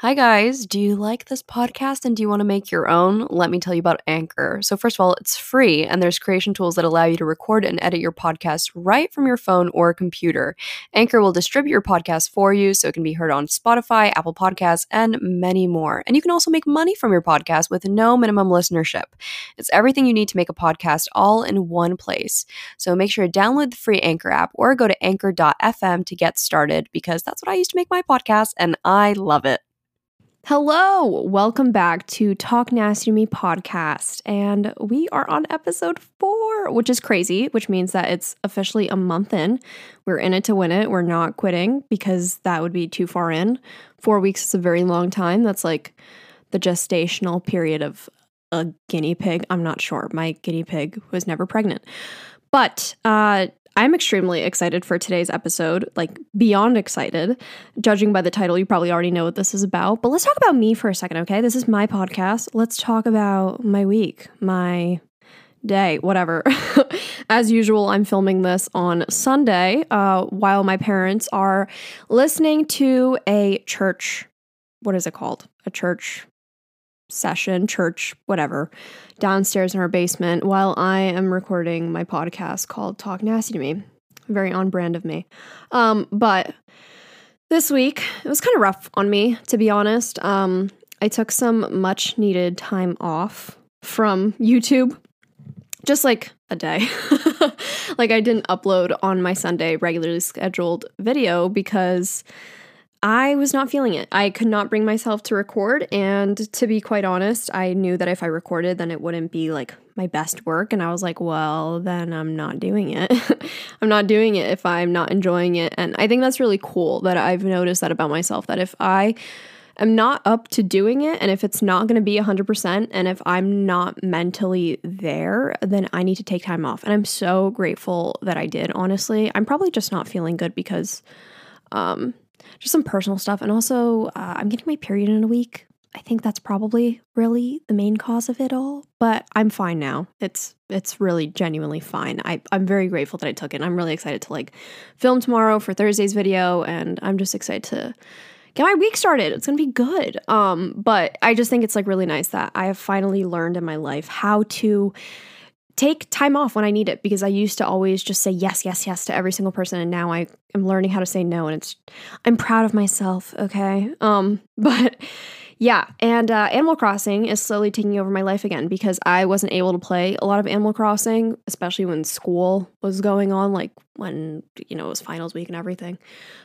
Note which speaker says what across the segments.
Speaker 1: Hi, guys. Do you like this podcast and do you want to make your own? Let me tell you about Anchor. So, first of all, it's free and there's creation tools that allow you to record and edit your podcast right from your phone or computer. Anchor will distribute your podcast for you so it can be heard on Spotify, Apple Podcasts, and many more. And you can also make money from your podcast with no minimum listenership. It's everything you need to make a podcast all in one place. So, make sure to download the free Anchor app or go to anchor.fm to get started because that's what I used to make my podcast and I love it. Hello, welcome back to Talk Nasty to Me podcast. And we are on episode four, which is crazy, which means that it's officially a month in. We're in it to win it. We're not quitting because that would be too far in. Four weeks is a very long time. That's like the gestational period of a guinea pig. I'm not sure. My guinea pig was never pregnant. But uh, I'm extremely excited for today's episode, like beyond excited. Judging by the title, you probably already know what this is about. But let's talk about me for a second, okay? This is my podcast. Let's talk about my week, my day, whatever. As usual, I'm filming this on Sunday uh, while my parents are listening to a church. What is it called? A church session, church, whatever, downstairs in our basement while I am recording my podcast called Talk Nasty to Me. Very on brand of me. Um, but this week, it was kind of rough on me, to be honest. Um, I took some much needed time off from YouTube, just like a day. like, I didn't upload on my Sunday regularly scheduled video because I was not feeling it. I could not bring myself to record. And to be quite honest, I knew that if I recorded, then it wouldn't be like my best work. And I was like, well, then I'm not doing it. I'm not doing it if I'm not enjoying it. And I think that's really cool that I've noticed that about myself that if I am not up to doing it and if it's not going to be 100% and if I'm not mentally there, then I need to take time off. And I'm so grateful that I did, honestly. I'm probably just not feeling good because um just some personal stuff. And also, uh, I'm getting my period in a week. I think that's probably really the main cause of it all. But I'm fine now. It's it's really genuinely fine. I, I'm very grateful that I took it. I'm really excited to like film tomorrow for Thursday's video, and I'm just excited to get my week started. It's gonna be good. Um, but I just think it's like really nice that I have finally learned in my life how to take time off when I need it because I used to always just say yes, yes, yes to every single person and now I am learning how to say no and it's I'm proud of myself, okay? Um but yeah, and uh, Animal Crossing is slowly taking over my life again because I wasn't able to play a lot of Animal Crossing, especially when school was going on, like when, you know, it was finals week and everything.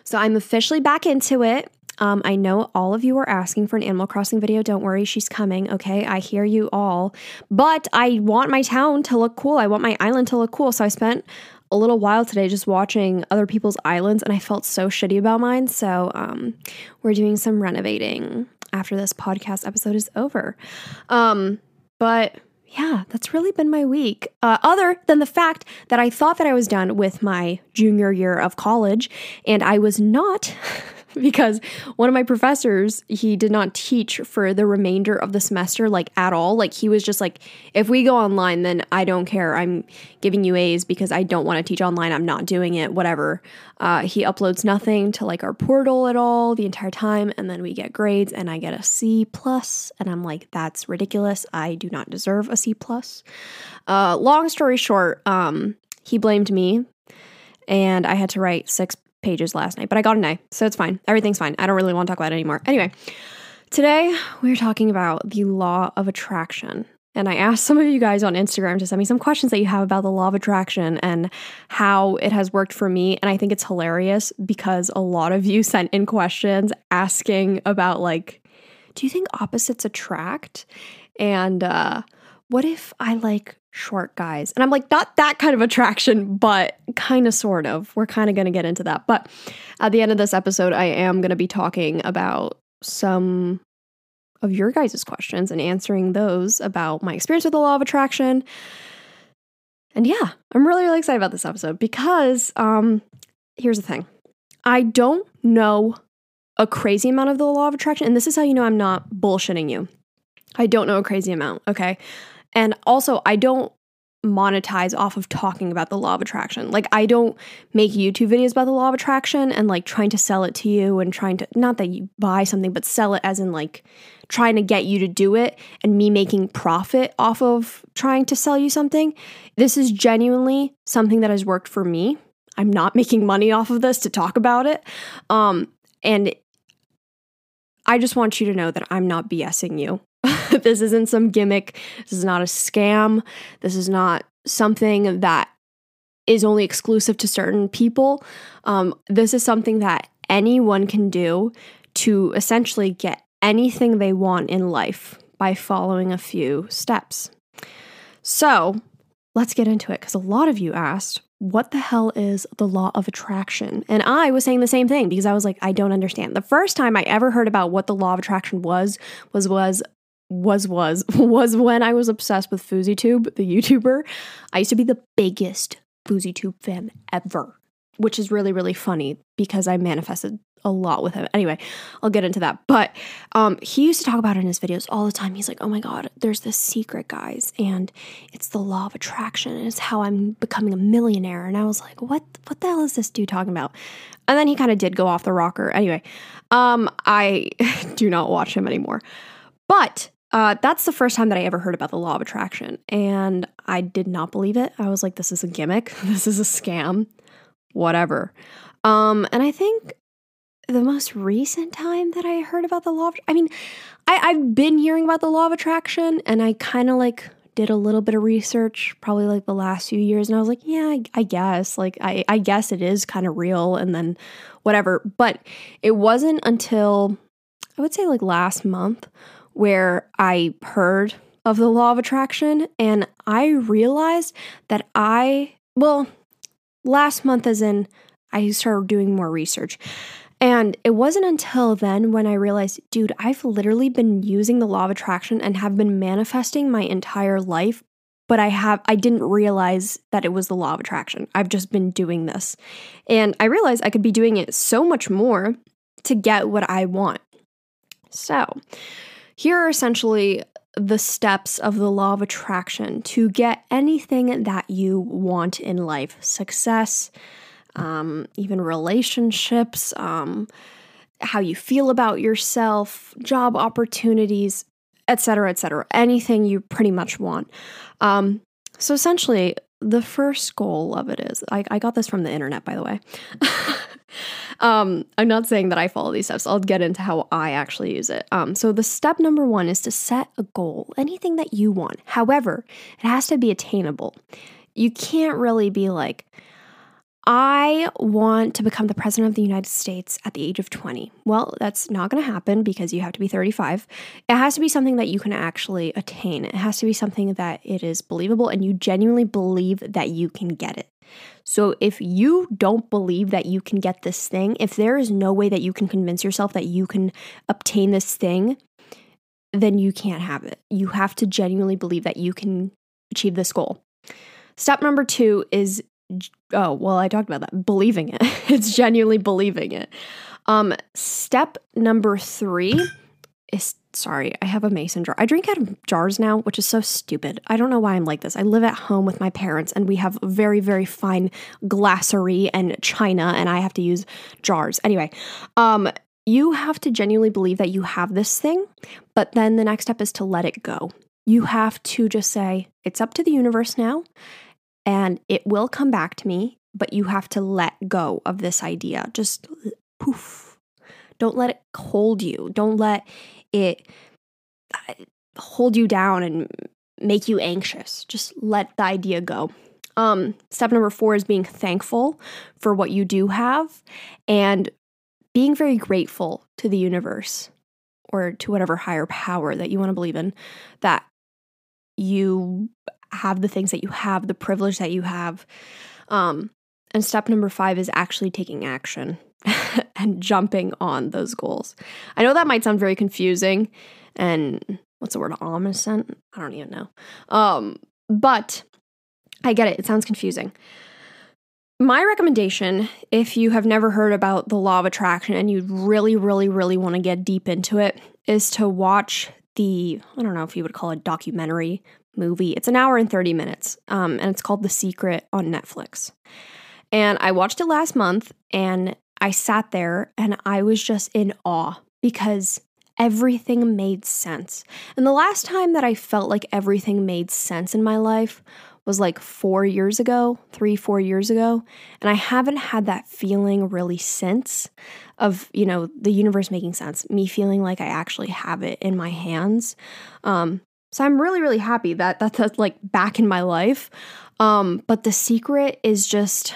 Speaker 1: So I'm officially back into it. Um, I know all of you are asking for an Animal Crossing video. Don't worry, she's coming. Okay, I hear you all. But I want my town to look cool. I want my island to look cool. So I spent a little while today just watching other people's islands and I felt so shitty about mine. So um, we're doing some renovating after this podcast episode is over. Um, but yeah, that's really been my week. Uh, other than the fact that I thought that I was done with my junior year of college and I was not. because one of my professors, he did not teach for the remainder of the semester, like at all. Like he was just like, if we go online, then I don't care. I'm giving you A's because I don't want to teach online. I'm not doing it, whatever. Uh, he uploads nothing to like our portal at all the entire time. And then we get grades and I get a C plus, And I'm like, that's ridiculous. I do not deserve a C plus. Uh, long story short, um, he blamed me and I had to write six pages last night, but I got an A, so it's fine. Everything's fine. I don't really want to talk about it anymore. Anyway, today we're talking about the law of attraction. And I asked some of you guys on Instagram to send me some questions that you have about the law of attraction and how it has worked for me. And I think it's hilarious because a lot of you sent in questions asking about, like, do you think opposites attract? And uh, what if I like short guys. And I'm like, not that kind of attraction, but kind of sort of. We're kind of going to get into that. But at the end of this episode, I am going to be talking about some of your guys' questions and answering those about my experience with the law of attraction. And yeah, I'm really, really excited about this episode because um here's the thing. I don't know a crazy amount of the law of attraction, and this is how you know I'm not bullshitting you. I don't know a crazy amount, okay? And also, I don't monetize off of talking about the law of attraction. Like I don't make YouTube videos about the law of attraction and like trying to sell it to you and trying to not that you buy something but sell it as in like trying to get you to do it and me making profit off of trying to sell you something. This is genuinely something that has worked for me. I'm not making money off of this to talk about it. Um and I just want you to know that I'm not BSing you. this isn't some gimmick. This is not a scam. This is not something that is only exclusive to certain people. Um, this is something that anyone can do to essentially get anything they want in life by following a few steps. So let's get into it because a lot of you asked, what the hell is the law of attraction? And I was saying the same thing because I was like, I don't understand. The first time I ever heard about what the law of attraction was was was was was was when I was obsessed with FouseyTube, the YouTuber. I used to be the biggest FouseyTube fan ever, which is really really funny because I manifested a lot with him. Anyway, I'll get into that. But um, he used to talk about it in his videos all the time. He's like, "Oh my god, there's this secret, guys, and it's the law of attraction, and it's how I'm becoming a millionaire." And I was like, "What? What the hell is this dude talking about?" And then he kind of did go off the rocker. Anyway, um, I do not watch him anymore. But uh, that's the first time that I ever heard about the law of attraction, and I did not believe it. I was like, "This is a gimmick. This is a scam. Whatever." Um, and I think the most recent time that I heard about the law of, I mean, I, I've been hearing about the law of attraction and I kind of like did a little bit of research probably like the last few years and I was like, yeah, I, I guess like I, I guess it is kind of real and then whatever. But it wasn't until I would say like last month where I heard of the law of attraction and I realized that I, well, last month as in I started doing more research. And it wasn't until then when I realized, dude, I've literally been using the law of attraction and have been manifesting my entire life, but I have I didn't realize that it was the law of attraction. I've just been doing this. And I realized I could be doing it so much more to get what I want. So, here are essentially the steps of the law of attraction to get anything that you want in life success, um, even relationships, um, how you feel about yourself, job opportunities, etc., etc. Anything you pretty much want. Um, so essentially, the first goal of it is I, I got this from the internet, by the way. um, I'm not saying that I follow these steps. I'll get into how I actually use it. Um, so the step number one is to set a goal, anything that you want. However, it has to be attainable. You can't really be like, I want to become the president of the United States at the age of 20. Well, that's not going to happen because you have to be 35. It has to be something that you can actually attain. It has to be something that it is believable and you genuinely believe that you can get it. So if you don't believe that you can get this thing, if there is no way that you can convince yourself that you can obtain this thing, then you can't have it. You have to genuinely believe that you can achieve this goal. Step number two is oh, well, I talked about that. Believing it. it's genuinely believing it. Um, step number three is sorry, I have a mason jar. I drink out of jars now, which is so stupid. I don't know why I'm like this. I live at home with my parents and we have very, very fine glassery and china, and I have to use jars. Anyway, um, you have to genuinely believe that you have this thing, but then the next step is to let it go. You have to just say, it's up to the universe now and it will come back to me, but you have to let go of this idea. Just poof. Don't let it hold you. Don't let it uh, hold you down and make you anxious. Just let the idea go. Um, step number four is being thankful for what you do have and being very grateful to the universe or to whatever higher power that you want to believe in that you have the things that you have, the privilege that you have. Um, and step number five is actually taking action and jumping on those goals. I know that might sound very confusing and what's the word, omniscient? I don't even know. Um, but I get it, it sounds confusing. My recommendation, if you have never heard about the law of attraction and you really, really, really want to get deep into it, is to watch the, I don't know if you would call it documentary, movie. It's an hour and 30 minutes, um, and it's called The Secret on Netflix. And I watched it last month, and I sat there and I was just in awe because everything made sense. And the last time that I felt like everything made sense in my life was like four years ago, three, four years ago. And I haven't had that feeling really since of, you know, the universe making sense, me feeling like I actually have it in my hands. Um, so I'm really, really happy that, that that's like back in my life. Um, but the secret is just,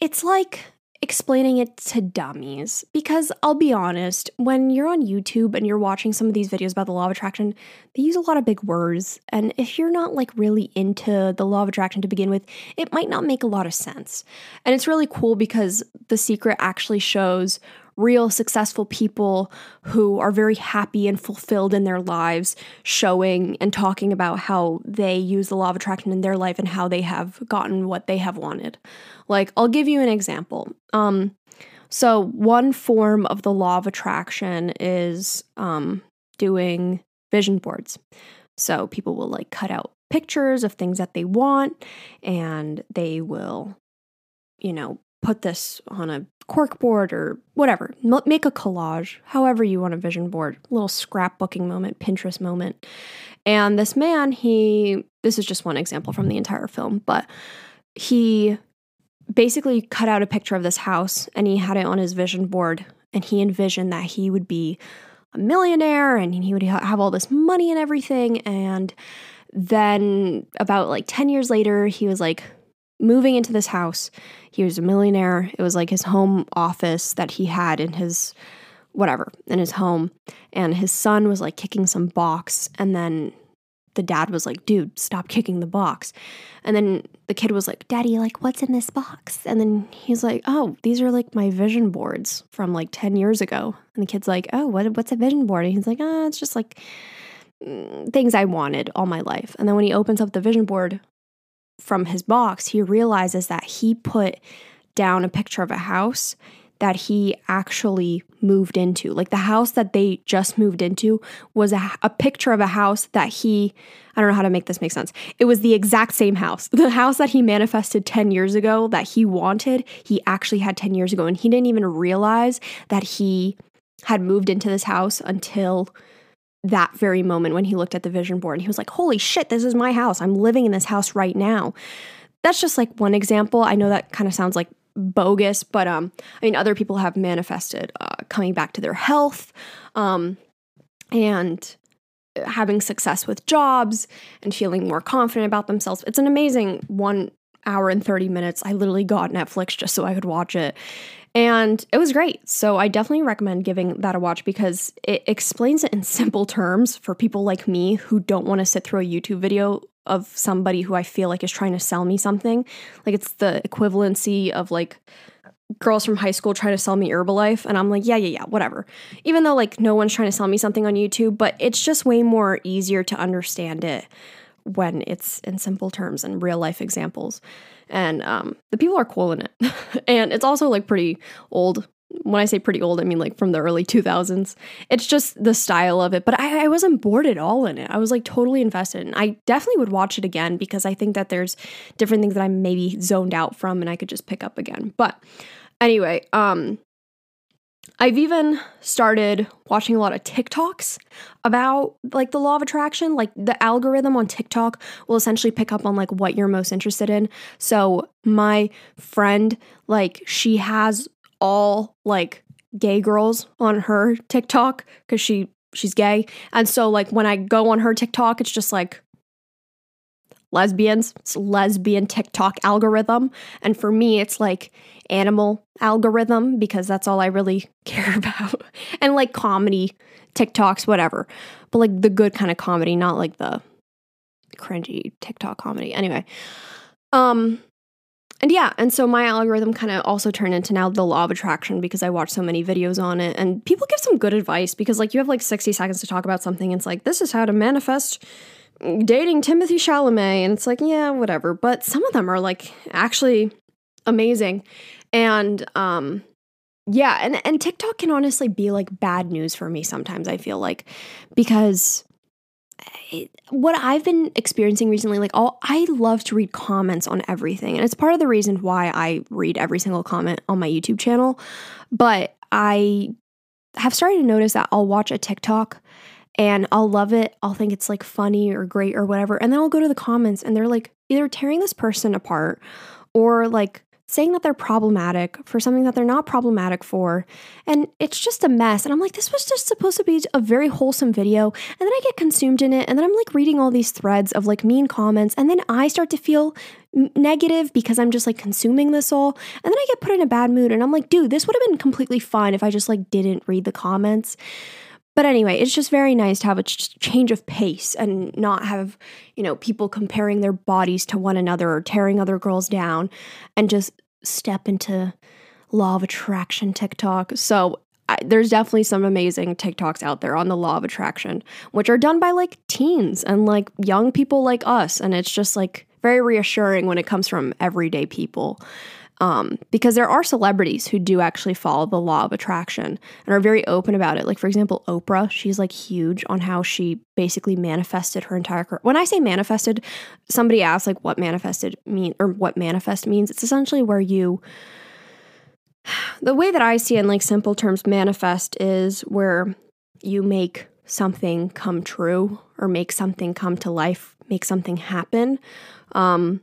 Speaker 1: it's like explaining it to dummies because I'll be honest, when you're on YouTube and you're watching some of these videos about the law of attraction, they use a lot of big words. And if you're not like really into the law of attraction to begin with, it might not make a lot of sense. And it's really cool because The Secret actually shows real successful people who are very happy and fulfilled in their lives, showing and talking about how they use the law of attraction in their life and how they have gotten what they have wanted. Like, I'll give you an example. Um, so, one form of the law of attraction is um, doing vision boards. So, people will like cut out pictures of things that they want and they will, you know, put this on a cork board or whatever. Make a collage, however you want a vision board, little scrapbooking moment, Pinterest moment. And this man, he, this is just one example from the entire film, but he basically cut out a picture of this house and he had it on his vision board and he envisioned that he would be a millionaire and he would have all this money and everything and then about like 10 years later he was like moving into this house he was a millionaire it was like his home office that he had in his whatever in his home and his son was like kicking some box and then the dad was like, dude, stop kicking the box. And then the kid was like, Daddy, like, what's in this box? And then he's like, Oh, these are like my vision boards from like 10 years ago. And the kid's like, Oh, what, what's a vision board? And he's like, Oh, it's just like mm, things I wanted all my life. And then when he opens up the vision board from his box, he realizes that he put down a picture of a house that he actually moved into. Like the house that they just moved into was a, a, picture of a house that he, I don't know how to make this make sense. It was the exact same house. The house that he manifested 10 years ago that he wanted, he actually had 10 years ago. And he didn't even realize that he had moved into this house until that very moment when he looked at the vision board. He was like, holy shit, this is my house. I'm living in this house right now. That's just like one example. I know that kind of sounds like bogus, but um, I mean, other people have manifested uh, coming back to their health, um, and having success with jobs and feeling more confident about themselves. It's an amazing one hour and 30 minutes. I literally got Netflix just so I could watch it. And it was great. So I definitely recommend giving that a watch because it explains it in simple terms for people like me who don't want to sit through a YouTube video of somebody who I feel like is trying to sell me something. Like it's the equivalency of like girls from high school trying to sell me Herbalife and I'm like, yeah, yeah, yeah, whatever. Even though like no one's trying to sell me something on YouTube, but it's just way more easier to understand it when it's in simple terms and real life examples. And um, the people are cool in it. and it's also like pretty old when I say pretty old, I mean like from the early 2000s. It's just the style of it, but I, I, wasn't bored at all in it. I was like totally invested. And I definitely would watch it again because I think that there's different things that I'm maybe zoned out from and I could just pick up again. But anyway, um, I've even started watching a lot of TikToks about like the law of attraction. Like the algorithm on TikTok will essentially pick up on like what you're most interested in. So my friend, like she has all like gay girls on her TikTok because she she's gay. And so like when I go on her TikTok, it's just like lesbians. It's lesbian TikTok algorithm. And for me, it's like animal algorithm because that's all I really care about. and like comedy, TikToks, whatever. But like the good kind of comedy, not like the cringy TikTok comedy. Anyway. Um and yeah, and so my algorithm kind of also turned into now the law of attraction because I watch so many videos on it and people give some good advice because like you have like 60 seconds to talk about something and it's like this is how to manifest dating Timothée Chalamet and it's like yeah, whatever, but some of them are like actually amazing. And um yeah, and and TikTok can honestly be like bad news for me sometimes I feel like because it, what I've been experiencing recently, like all I love to read comments on everything. And it's part of the reason why I read every single comment on my YouTube channel. But I have started to notice that I'll watch a TikTok and I'll love it. I'll think it's like funny or great or whatever. And then I'll go to the comments and they're like either tearing this person apart or like saying that they're problematic for something that they're not problematic for. And it's just a mess. And I'm like, this was just supposed to be a very wholesome video. And then I get consumed in it. And then I'm like reading all these threads of like mean comments. And then I start to feel negative because I'm just like consuming this all. And then I get put in a bad mood. And I'm like, dude, this would have been completely fine if I just like didn't read the comments. But anyway, it's just very nice to have a ch- change of pace and not have, you know, people comparing their bodies to one another or tearing other girls down and just step into law of attraction TikTok. So I, there's definitely some amazing TikToks out there on the law of attraction, which are done by like teens and like young people like us. And it's just like very reassuring when it comes from everyday people. Um, because there are celebrities who do actually follow the law of attraction and are very open about it. Like, for example, Oprah, she's like huge on how she basically manifested her entire career. When I say manifested, somebody asks like what manifested mean or what manifest means. It's essentially where you the way that I see it in like simple terms, manifest is where you make something come true or make something come to life, make something happen. Um,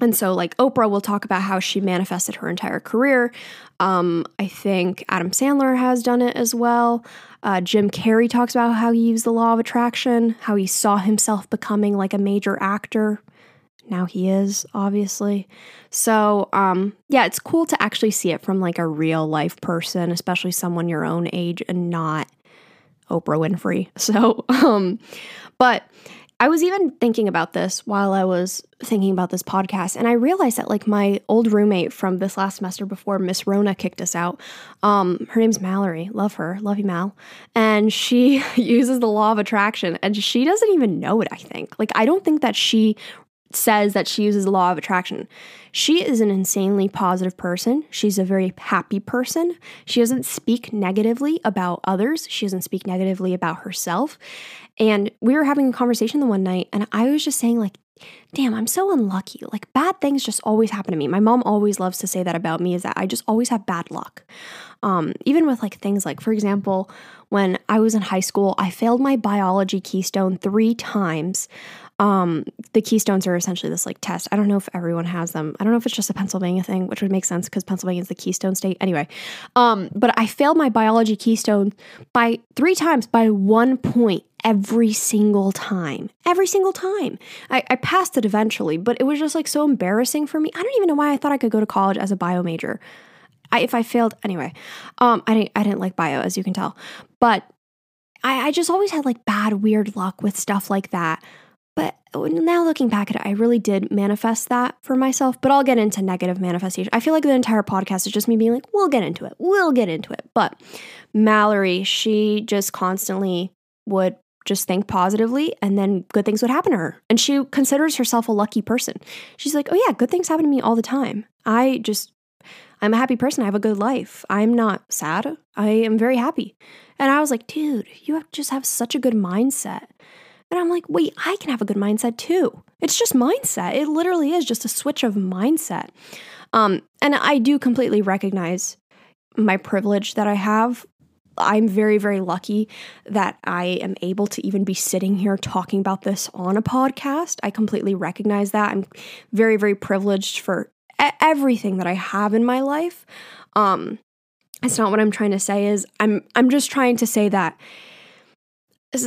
Speaker 1: and so, like Oprah will talk about how she manifested her entire career. Um, I think Adam Sandler has done it as well. Uh, Jim Carrey talks about how he used the law of attraction, how he saw himself becoming like a major actor. Now he is, obviously. So, um, yeah, it's cool to actually see it from like a real life person, especially someone your own age and not Oprah Winfrey. So, um, but I was even thinking about this while I was thinking about this podcast, and I realized that like my old roommate from this last semester before Miss Rona kicked us out, um, her name's Mallory. Love her, love you, Mal. And she uses the law of attraction, and she doesn't even know it. I think like I don't think that she says that she uses the law of attraction. She is an insanely positive person. She's a very happy person. She doesn't speak negatively about others. She doesn't speak negatively about herself. And we were having a conversation the one night, and I was just saying, like, damn, I'm so unlucky. Like, bad things just always happen to me. My mom always loves to say that about me is that I just always have bad luck. Um, even with like things like, for example, when I was in high school, I failed my biology keystone three times. Um, the keystones are essentially this like test. I don't know if everyone has them. I don't know if it's just a Pennsylvania thing, which would make sense because Pennsylvania is the keystone state. Anyway, um, but I failed my biology keystone by three times by one point every single time. Every single time. I, I passed it eventually, but it was just like so embarrassing for me. I don't even know why I thought I could go to college as a bio major. I, if I failed anyway, um, I didn't I didn't like bio as you can tell, but I, I just always had like bad weird luck with stuff like that. But now looking back at it, I really did manifest that for myself. But I'll get into negative manifestation. I feel like the entire podcast is just me being like, we'll get into it. We'll get into it. But Mallory, she just constantly would just think positively and then good things would happen to her. And she considers herself a lucky person. She's like, oh, yeah, good things happen to me all the time. I just, I'm a happy person. I have a good life. I'm not sad. I am very happy. And I was like, dude, you have, just have such a good mindset. And I'm like, wait, I can have a good mindset too. It's just mindset. It literally is just a switch of mindset. Um, and I do completely recognize my privilege that I have. I'm very, very lucky that I am able to even be sitting here talking about this on a podcast. I completely recognize that. I'm very, very privileged for everything that I have in my life. Um, it's not what I'm trying to say is I'm I'm just trying to say that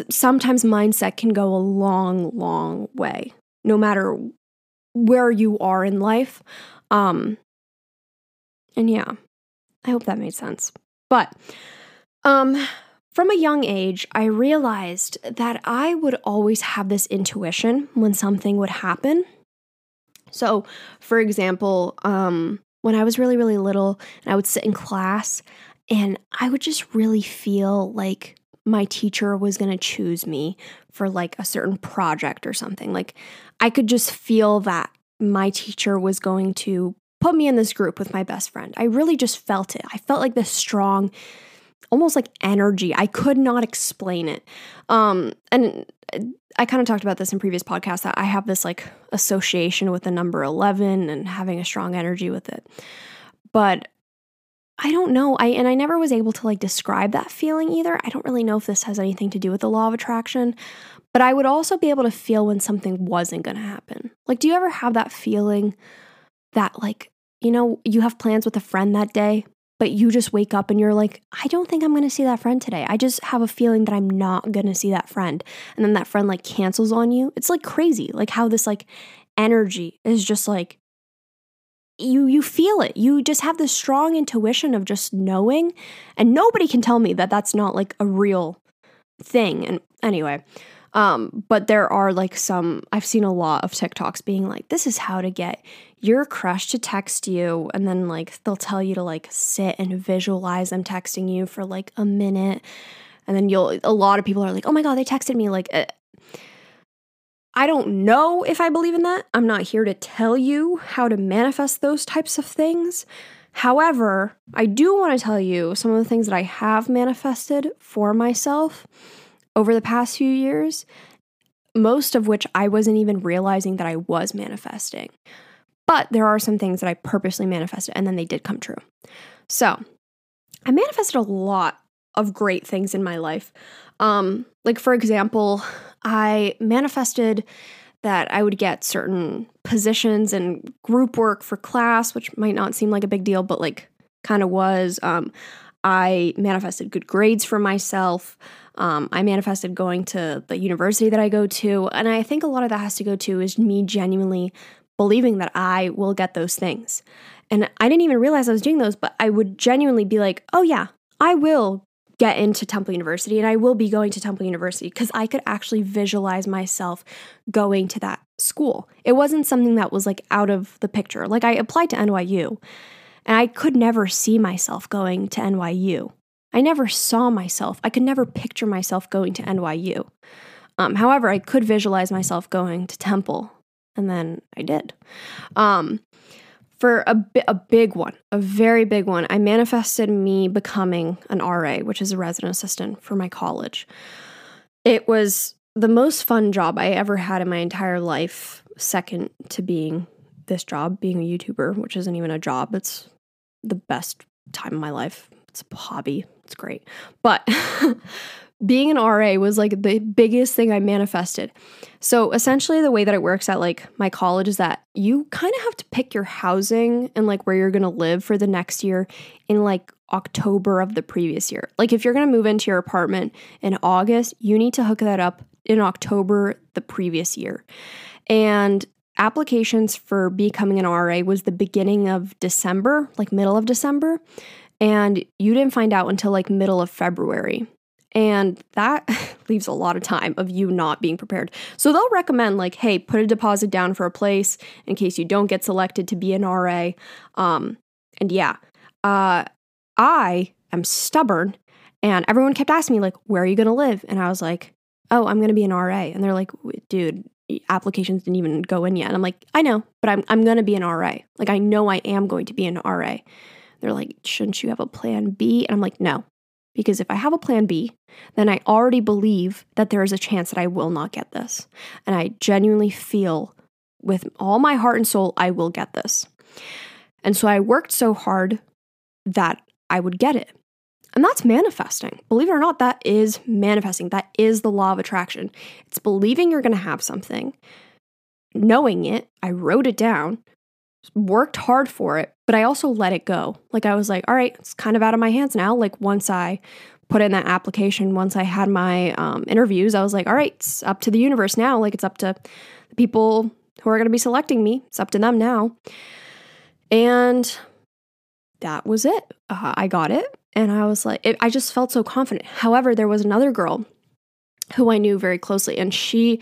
Speaker 1: sometimes mindset can go a long, long way, no matter where you are in life. Um, and yeah, I hope that made sense. But um, from a young age, I realized that I would always have this intuition when something would happen. So, for example, um, when I was really, really little and I would sit in class and I would just really feel like my teacher was going to choose me for like a certain project or something. Like I could just feel that my teacher was going to put me in this group with my best friend. I really just felt it. I felt like this strong almost like energy. I could not explain it. Um, and I kind of talked about this in previous podcasts that I have this like association with the number 11 and having a strong energy with it. But I don't know. I and I never was able to like describe that feeling either. I don't really know if this has anything to do with the law of attraction, but I would also be able to feel when something wasn't going to happen. Like do you ever have that feeling that like, you know, you have plans with a friend that day, but you just wake up and you're like, I don't think I'm going to see that friend today. I just have a feeling that I'm not going to see that friend. And then that friend like cancels on you. It's like crazy. Like how this like energy is just like you you feel it. You just have this strong intuition of just knowing and nobody can tell me that that's not like a real thing. And anyway, um but there are like some I've seen a lot of TikToks being like this is how to get your crush to text you and then like they'll tell you to like sit and visualize them texting you for like a minute and then you'll a lot of people are like oh my god they texted me like uh, I don't know if I believe in that. I'm not here to tell you how to manifest those types of things. However, I do want to tell you some of the things that I have manifested for myself over the past few years, most of which I wasn't even realizing that I was manifesting. But there are some things that I purposely manifested and then they did come true. So, I manifested a lot of great things in my life. Um, like, for example, I manifested that I would get certain positions and group work for class, which might not seem like a big deal, but like kind of was. Um, I manifested good grades for myself. Um, I manifested going to the university that I go to. And I think a lot of that has to go to is me genuinely believing that I will get those things. And I didn't even realize I was doing those, but I would genuinely be like, oh, yeah, I will get into Temple University and I will be going to Temple University because I could actually visualize myself going to that school. It wasn't something that was like out of the picture. Like I applied to NYU and I could never see myself going to NYU. I never saw myself. I could never picture myself going to NYU. Um, however, I could visualize myself going to Temple, and then I did. Um, for a, a big one, a very big one, I manifested me becoming an RA, which is a resident assistant for my college. It was the most fun job I ever had in my entire life, second to being this job, being a YouTuber, which isn't even a job. It's the best time of my life. It's a hobby. It's great. But being an RA was like the biggest thing I manifested. So essentially the way that it works at like my college is that you kind of have to pick your housing and like where you're going to live for the next year in like October of the previous year. Like if you're going to move into your apartment in August, you need to hook that up in October the previous year. And applications for becoming an RA was the beginning of December, like middle of December, and you didn't find out until like middle of February. And that leaves a lot of time of you not being prepared. So they'll recommend, like, hey, put a deposit down for a place in case you don't get selected to be an RA. Um, and yeah, uh, I am stubborn. And everyone kept asking me, like, where are you going to live? And I was like, oh, I'm going to be an RA. And they're like, dude, applications didn't even go in yet. And I'm like, I know, but I'm, I'm going to be an RA. Like, I know I am going to be an RA. They're like, shouldn't you have a plan B? And I'm like, no, because if I have a plan B, then I already believe that there is a chance that I will not get this. And I genuinely feel with all my heart and soul, I will get this. And so I worked so hard that I would get it. And that's manifesting. Believe it or not, that is manifesting. That is the law of attraction. It's believing you're going to have something, knowing it. I wrote it down, worked hard for it, but I also let it go. Like I was like, all right, it's kind of out of my hands now. Like once I put in that application, once I had my um, interviews, I was like, all right, it's up to the universe now. Like it's up to the people who are going to be selecting me. It's up to them now. And that was it. Uh, I got it. And I was like, it, I just felt so confident. However, there was another girl who I knew very closely, and she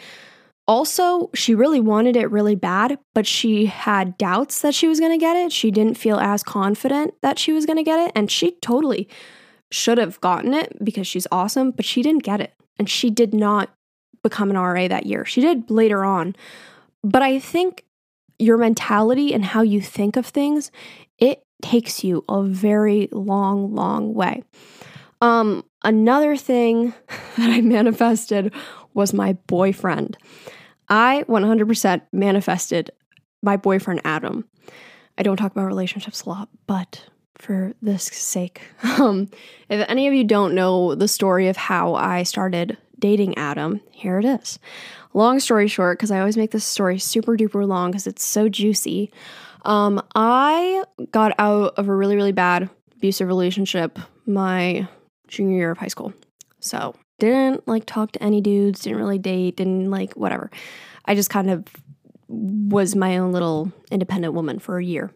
Speaker 1: also, she really wanted it really bad, but she had doubts that she was going to get it. She didn't feel as confident that she was going to get it. And she totally should have gotten it because she's awesome, but she didn't get it. And she did not become an RA that year. She did later on. But I think your mentality and how you think of things, it takes you a very long, long way. Um, another thing that I manifested was my boyfriend. I 100% manifested my boyfriend Adam. I don't talk about relationships a lot, but for this sake, um, if any of you don't know the story of how I started dating Adam, here it is. Long story short, because I always make this story super duper long because it's so juicy. Um, I got out of a really, really bad abusive relationship my junior year of high school. So didn't like talk to any dudes, didn't really date, didn't like whatever. I just kind of was my own little independent woman for a year.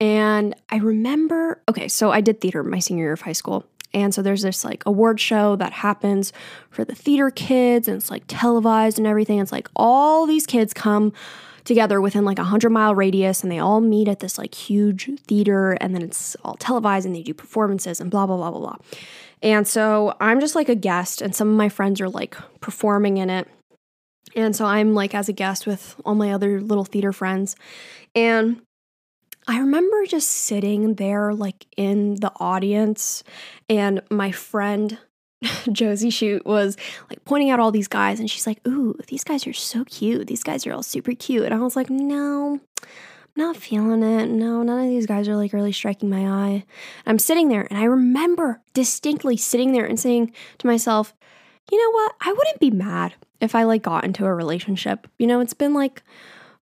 Speaker 1: And I remember, okay, so I did theater my senior year of high school. And so there's this like award show that happens for the theater kids and it's like televised and everything. It's like all these kids come together within like a hundred mile radius and they all meet at this like huge theater and then it's all televised and they do performances and blah blah blah blah blah. And so I'm just like a guest and some of my friends are like performing in it. And so I'm like as a guest with all my other little theater friends. And I remember just sitting there, like in the audience, and my friend Josie Shoot was like pointing out all these guys, and she's like, Ooh, these guys are so cute. These guys are all super cute. And I was like, No, not feeling it. No, none of these guys are like really striking my eye. I'm sitting there, and I remember distinctly sitting there and saying to myself, You know what? I wouldn't be mad if I like got into a relationship. You know, it's been like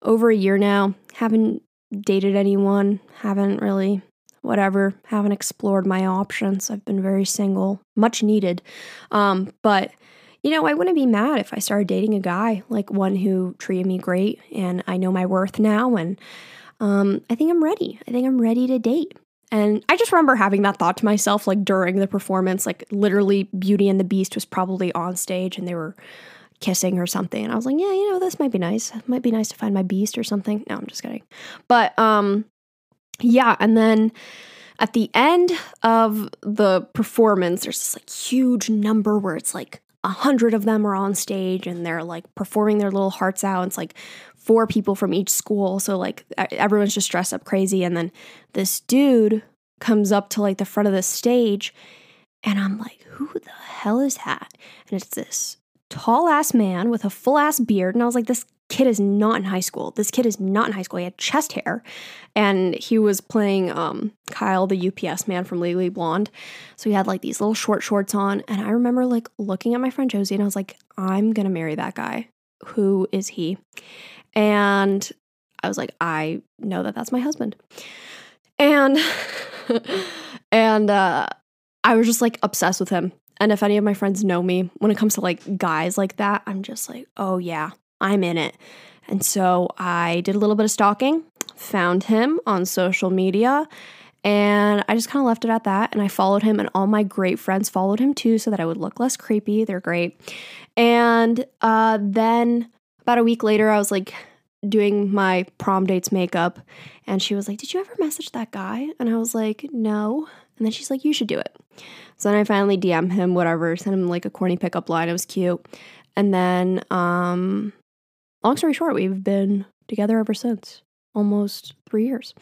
Speaker 1: over a year now. Haven't dated anyone, haven't really, whatever, haven't explored my options. I've been very single, much needed. Um, but, you know, I wouldn't be mad if I started dating a guy, like one who treated me great and I know my worth now. And um, I think I'm ready. I think I'm ready to date. And I just remember having that thought to myself, like during the performance, like literally Beauty and the Beast was probably on stage and they were kissing or something. And I was like, yeah, you know, this might be nice. It might be nice to find my beast or something. No, I'm just kidding. But um yeah, and then at the end of the performance, there's this like huge number where it's like a hundred of them are on stage and they're like performing their little hearts out. It's like four people from each school. So like everyone's just dressed up crazy. And then this dude comes up to like the front of the stage and I'm like, who the hell is that? And it's this tall ass man with a full ass beard. And I was like, this kid is not in high school. This kid is not in high school. He had chest hair and he was playing um, Kyle, the UPS man from Legally Blonde. So he had like these little short shorts on. And I remember like looking at my friend Josie and I was like, I'm going to marry that guy. Who is he? And I was like, I know that that's my husband. And, and, uh, I was just like obsessed with him. And if any of my friends know me, when it comes to like guys like that, I'm just like, oh yeah, I'm in it. And so I did a little bit of stalking, found him on social media, and I just kind of left it at that. And I followed him, and all my great friends followed him too, so that I would look less creepy. They're great. And uh, then about a week later, I was like doing my prom dates makeup, and she was like, Did you ever message that guy? And I was like, No. And then she's like, You should do it. So then I finally DM him, whatever, sent him like a corny pickup line. It was cute. And then, um, long story short, we've been together ever since almost three years.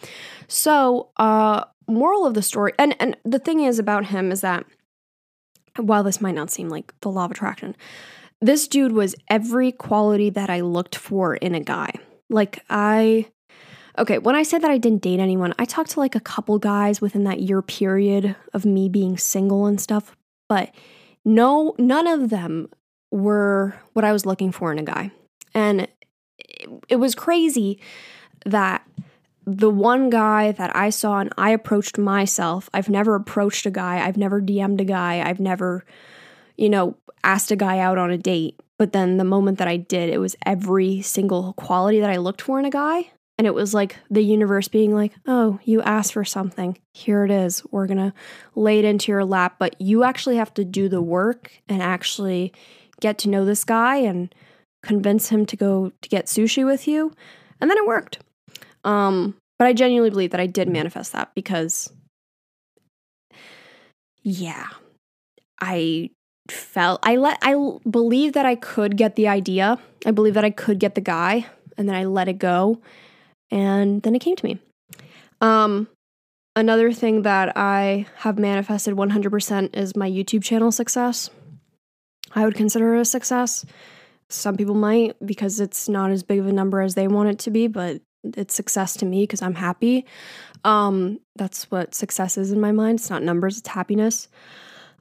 Speaker 1: So, uh, moral of the story, and, and the thing is about him is that while this might not seem like the law of attraction, this dude was every quality that I looked for in a guy. Like, I Okay, when I said that I didn't date anyone, I talked to like a couple guys within that year period of me being single and stuff, but no, none of them were what I was looking for in a guy. And it, it was crazy that the one guy that I saw and I approached myself, I've never approached a guy, I've never DM'd a guy, I've never, you know, asked a guy out on a date. But then the moment that I did, it was every single quality that I looked for in a guy. And it was like the universe being like, oh, you asked for something. Here it is. We're going to lay it into your lap. But you actually have to do the work and actually get to know this guy and convince him to go to get sushi with you. And then it worked. Um, but I genuinely believe that I did manifest that because, yeah, I felt, I let, I believe that I could get the idea. I believe that I could get the guy. And then I let it go and then it came to me. Um, another thing that I have manifested 100% is my YouTube channel success. I would consider it a success. Some people might because it's not as big of a number as they want it to be, but it's success to me because I'm happy. Um, that's what success is in my mind. It's not numbers, it's happiness.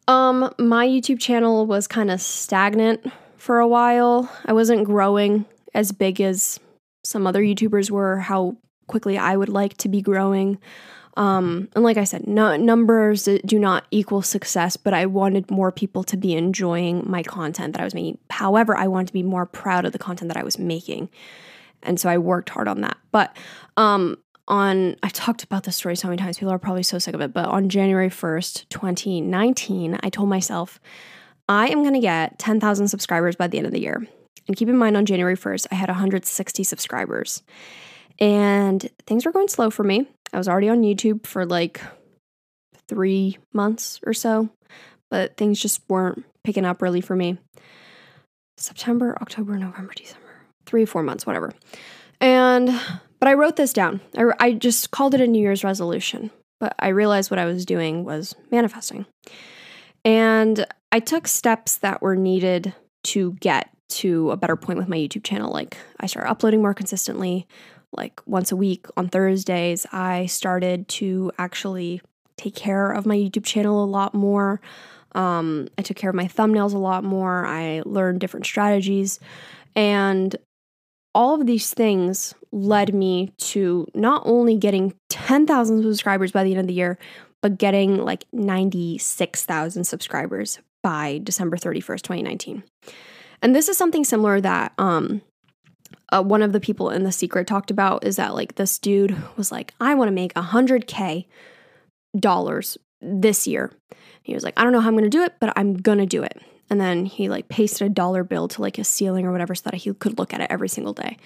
Speaker 1: Um, my YouTube channel was kind of stagnant for a while. I wasn't growing as big as some other YouTubers were, how quickly I would like to be growing. Um, and like I said, no, numbers do not equal success, but I wanted more people to be enjoying my content that I was making. However, I wanted to be more proud of the content that I was making. And so I worked hard on that. But um, on, I've talked about this story so many times, people are probably so sick of it, but on January 1st, 2019, I told myself, I am going to get 10,000 subscribers by the end of the year. And keep in mind, on January 1st, I had 160 subscribers. And things were going slow for me. I was already on YouTube for like three months or so, but things just weren't picking up really for me. September, October, November, December, three, four months, whatever. And, but I wrote this down. I, I just called it a New Year's resolution, but I realized what I was doing was manifesting. And I took steps that were needed to get to a better point with my YouTube channel. Like, I started uploading more consistently, like once a week on Thursdays. I started to actually take care of my YouTube channel a lot more. Um, I took care of my thumbnails a lot more. I learned different strategies. And all of these things led me to not only getting 10,000 subscribers by the end of the year, but getting like 96,000 subscribers by December 31st, 2019. And this is something similar that um, uh, one of the people in The Secret talked about is that like this dude was like, I want to make 100K dollars this year. He was like, I don't know how I'm going to do it, but I'm going to do it. And then he like pasted a dollar bill to like a ceiling or whatever so that he could look at it every single day.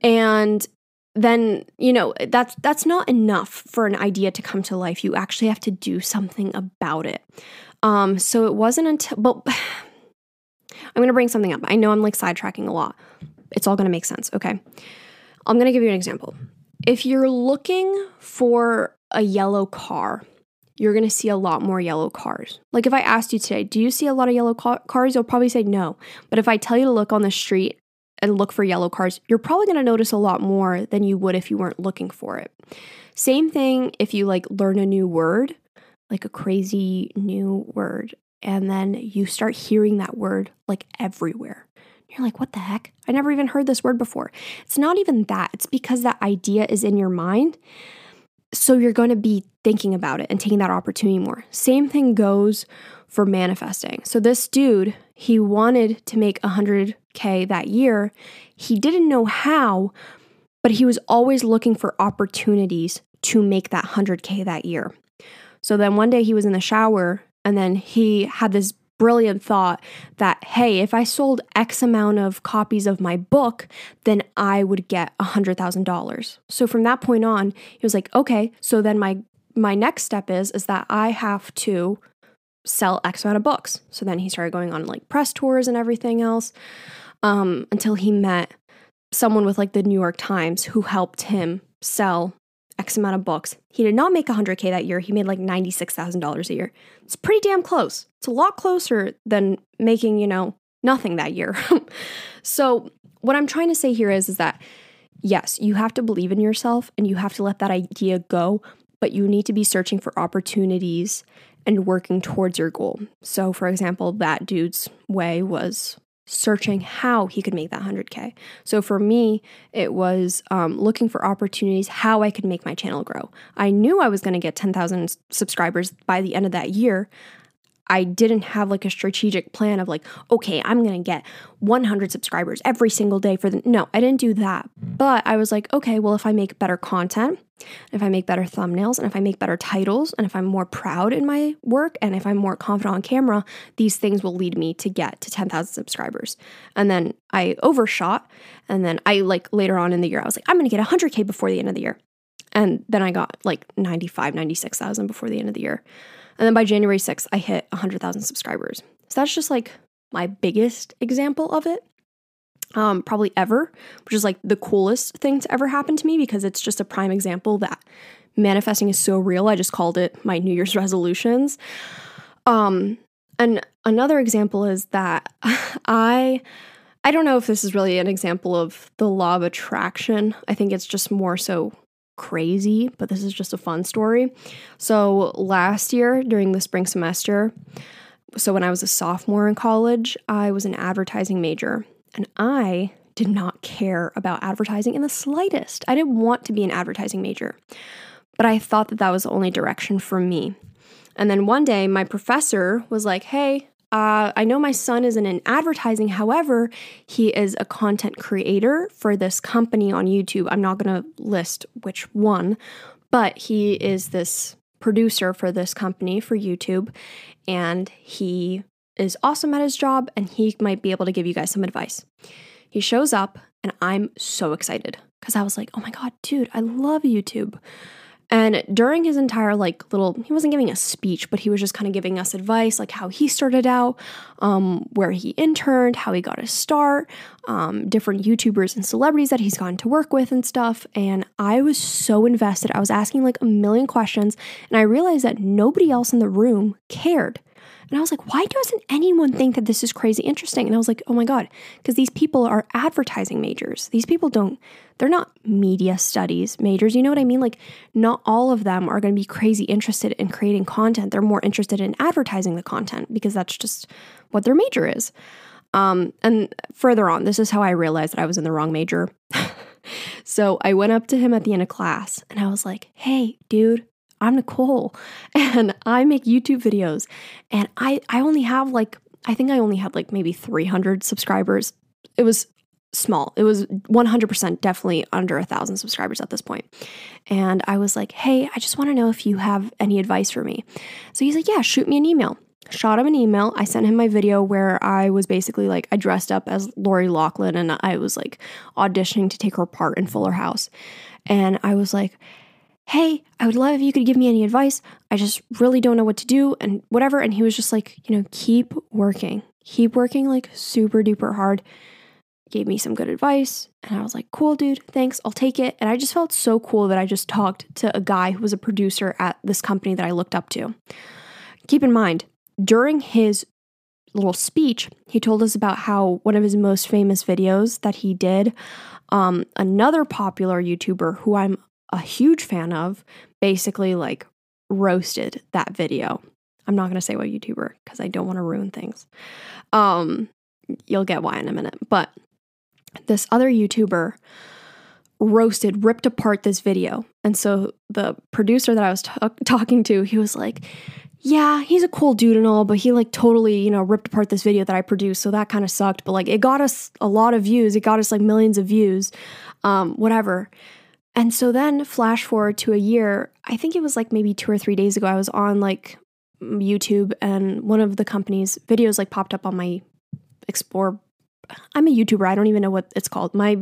Speaker 1: And then you know that's that's not enough for an idea to come to life. You actually have to do something about it. Um so it wasn't until but i'm going to bring something up. I know i'm like sidetracking a lot. It's all going to make sense. Okay. I'm going to give you an example. If you're looking for a yellow car you're going to see a lot more yellow cars. Like if I asked you today, do you see a lot of yellow ca- cars? You'll probably say no. But if I tell you to look on the street and look for yellow cars, you're probably going to notice a lot more than you would if you weren't looking for it. Same thing if you like learn a new word, like a crazy new word, and then you start hearing that word like everywhere. You're like, what the heck? I never even heard this word before. It's not even that, it's because that idea is in your mind. So you're going to be thinking about it and taking that opportunity more. Same thing goes for manifesting. So this dude, he wanted to make 100K that year. He didn't know how, but he was always looking for opportunities to make that 100K that year. So then one day he was in the shower and then he had this brilliant thought that, hey, if I sold X amount of copies of my book, then I would get $100,000. So from that point on, he was like, okay, so then my my next step is is that I have to sell X amount of books. So then he started going on like press tours and everything else um, until he met someone with like the New York Times who helped him sell X amount of books. He did not make 100K that year. He made like $96,000 a year. It's pretty damn close. It's a lot closer than making, you know, nothing that year. so, what I'm trying to say here is, is that yes, you have to believe in yourself and you have to let that idea go, but you need to be searching for opportunities and working towards your goal. So, for example, that dude's way was searching how he could make that 100K. So, for me, it was um, looking for opportunities how I could make my channel grow. I knew I was going to get 10,000 subscribers by the end of that year. I didn't have like a strategic plan of like, okay, I'm going to get 100 subscribers every single day for the. No, I didn't do that. But I was like, okay, well, if I make better content, if I make better thumbnails, and if I make better titles, and if I'm more proud in my work, and if I'm more confident on camera, these things will lead me to get to 10,000 subscribers. And then I overshot. And then I like later on in the year, I was like, I'm going to get 100K before the end of the year. And then I got like 95, 96,000 before the end of the year. And then by January 6th, I hit 100,000 subscribers. So that's just like my biggest example of it. Um, probably ever, which is like the coolest thing to ever happen to me because it's just a prime example that manifesting is so real. I just called it my New Year's resolutions. Um, and another example is that I I don't know if this is really an example of the law of attraction. I think it's just more so crazy, but this is just a fun story. So, last year during the spring semester, so when I was a sophomore in college, I was an advertising major, and I did not care about advertising in the slightest. I didn't want to be an advertising major, but I thought that that was the only direction for me. And then one day, my professor was like, Hey, uh, I know my son isn't in advertising. However, he is a content creator for this company on YouTube. I'm not going to list which one, but he is this producer for this company for YouTube. And he is awesome at his job and he might be able to give you guys some advice. He shows up and I'm so excited because I was like, oh my God, dude, I love YouTube. And during his entire like little, he wasn't giving a speech, but he was just kind of giving us advice, like how he started out, um, where he interned, how he got his start, um, different YouTubers and celebrities that he's gotten to work with and stuff. And I was so invested. I was asking like a million questions, and I realized that nobody else in the room cared. And I was like, why doesn't anyone think that this is crazy interesting? And I was like, oh my God, because these people are advertising majors. These people don't, they're not media studies majors. You know what I mean? Like, not all of them are going to be crazy interested in creating content. They're more interested in advertising the content because that's just what their major is. Um, and further on, this is how I realized that I was in the wrong major. so I went up to him at the end of class and I was like, hey, dude, I'm Nicole and I make YouTube videos and I I only have like I think I only had like maybe 300 subscribers. It was small. It was 100% definitely under a thousand subscribers at this point. And I was like, hey, I just want to know if you have any advice for me. So he's like, yeah, shoot me an email. Shot him an email. I sent him my video where I was basically like, I dressed up as Lori Loughlin and I was like auditioning to take her part in Fuller House. And I was like, hey, I would love if you could give me any advice. I just really don't know what to do and whatever. And he was just like, you know, keep working, keep working like super duper hard. Gave me some good advice. And I was like, cool, dude, thanks, I'll take it. And I just felt so cool that I just talked to a guy who was a producer at this company that I looked up to. Keep in mind, during his little speech, he told us about how one of his most famous videos that he did, um, another popular YouTuber who I'm a huge fan of basically like roasted that video. I'm not going to say what YouTuber because I don't want to ruin things. Um, you'll get why in a minute. But this other YouTuber roasted, ripped apart this video. And so the producer that I was t- talking to, he was like, yeah, he's a cool dude and all, but he like totally, you know, ripped apart this video that I produced. So that kind of sucked. But like it got us a lot of views. It got us like millions of views, um, whatever. And so then, flash forward to a year, I think it was like maybe two or three days ago, I was on like YouTube and one of the company's videos like popped up on my explore. I'm a YouTuber. I don't even know what it's called. My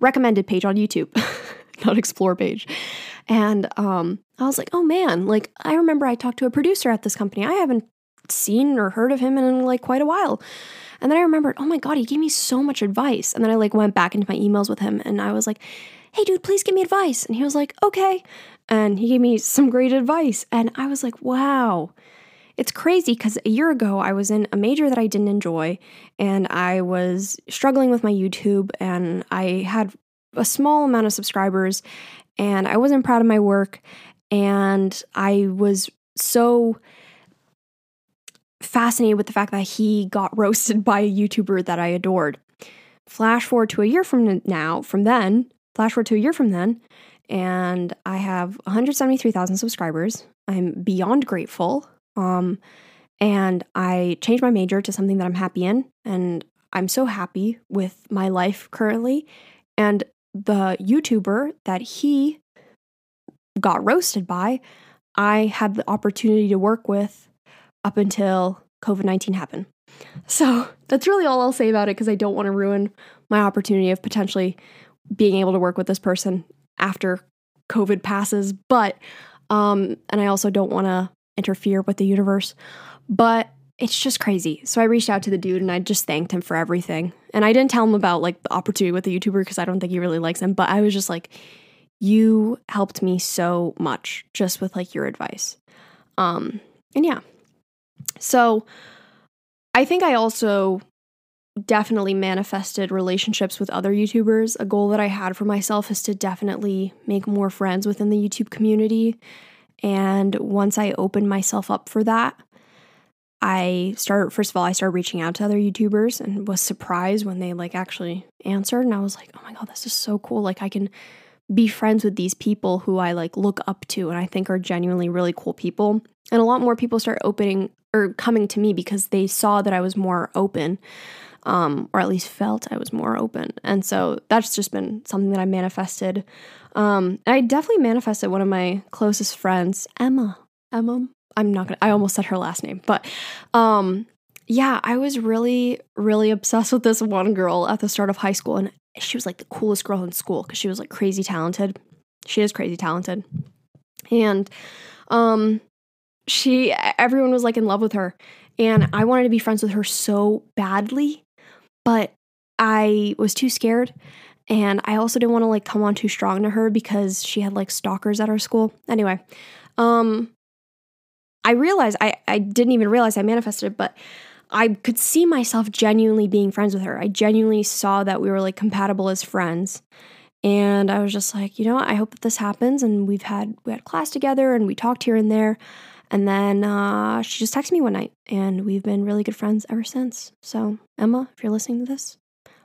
Speaker 1: recommended page on YouTube, not explore page. And um, I was like, oh man, like I remember I talked to a producer at this company. I haven't seen or heard of him in like quite a while. And then I remembered, oh my God, he gave me so much advice. And then I like went back into my emails with him and I was like, hey, dude, please give me advice. And he was like, okay. And he gave me some great advice. And I was like, wow. It's crazy because a year ago I was in a major that I didn't enjoy and I was struggling with my YouTube and I had a small amount of subscribers and I wasn't proud of my work and I was so fascinated with the fact that he got roasted by a YouTuber that I adored. Flash forward to a year from now, from then, Flash forward to a year from then, and I have 173,000 subscribers. I'm beyond grateful. Um, and I changed my major to something that I'm happy in, and I'm so happy with my life currently. And the YouTuber that he got roasted by, I had the opportunity to work with up until COVID 19 happened. So that's really all I'll say about it because I don't want to ruin my opportunity of potentially being able to work with this person after COVID passes. But, um, and I also don't want to interfere with the universe. But it's just crazy. So I reached out to the dude and I just thanked him for everything. And I didn't tell him about like the opportunity with the YouTuber because I don't think he really likes him. But I was just like, you helped me so much just with like your advice. Um, and yeah. So I think I also definitely manifested relationships with other YouTubers. A goal that I had for myself is to definitely make more friends within the YouTube community. And once I opened myself up for that, I started first of all, I started reaching out to other YouTubers and was surprised when they like actually answered and I was like, "Oh my god, this is so cool. Like I can be friends with these people who I like look up to and I think are genuinely really cool people." And a lot more people start opening or coming to me because they saw that I was more open. Um, or at least felt I was more open. And so that's just been something that I manifested. Um, I definitely manifested one of my closest friends, Emma. Emma. I'm not gonna. I almost said her last name, but um, yeah, I was really, really obsessed with this one girl at the start of high school, and she was like the coolest girl in school because she was like crazy talented. She is crazy talented, and um, she everyone was like in love with her and I wanted to be friends with her so badly, but I was too scared and I also didn't want to like come on too strong to her because she had like stalkers at our school. Anyway, um I realized I I didn't even realize I manifested it, but I could see myself genuinely being friends with her. I genuinely saw that we were like compatible as friends. And I was just like, you know what? I hope that this happens and we've had we had class together and we talked here and there. And then uh, she just texted me one night, and we've been really good friends ever since. So, Emma, if you're listening to this,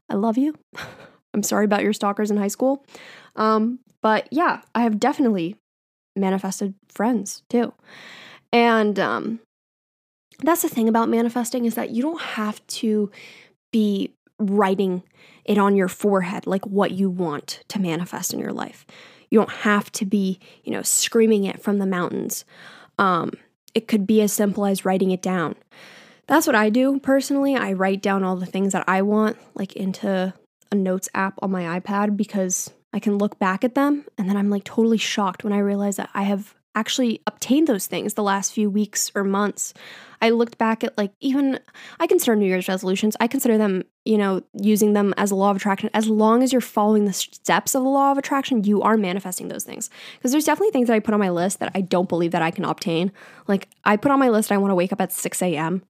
Speaker 1: I love you. I'm sorry about your stalkers in high school. Um, but yeah, I have definitely manifested friends too. And um, that's the thing about manifesting is that you don't have to be writing it on your forehead like what you want to manifest in your life. You don't have to be, you know, screaming it from the mountains. Um, it could be as simple as writing it down. That's what I do personally. I write down all the things that I want, like into a notes app on my iPad, because I can look back at them and then I'm like totally shocked when I realize that I have actually obtained those things the last few weeks or months. I looked back at like even I consider New Year's resolutions. I consider them, you know, using them as a law of attraction. As long as you're following the steps of the law of attraction, you are manifesting those things. Because there's definitely things that I put on my list that I don't believe that I can obtain. Like I put on my list I want to wake up at 6 a.m.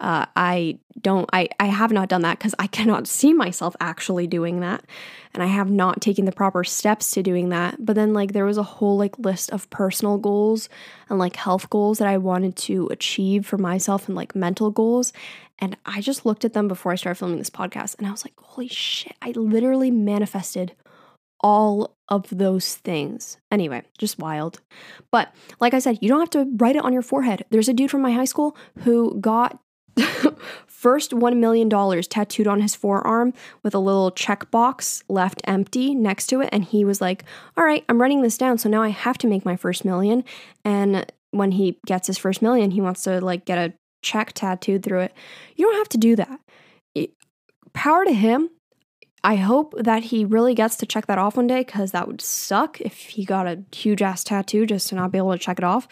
Speaker 1: Uh, I don't, I, I have not done that because I cannot see myself actually doing that. And I have not taken the proper steps to doing that. But then, like, there was a whole, like, list of personal goals and, like, health goals that I wanted to achieve for myself and, like, mental goals. And I just looked at them before I started filming this podcast and I was like, holy shit, I literally manifested all of those things. Anyway, just wild. But like I said, you don't have to write it on your forehead. There's a dude from my high school who got First, $1 million tattooed on his forearm with a little checkbox left empty next to it. And he was like, All right, I'm writing this down. So now I have to make my first million. And when he gets his first million, he wants to like get a check tattooed through it. You don't have to do that. Power to him. I hope that he really gets to check that off one day because that would suck if he got a huge ass tattoo just to not be able to check it off.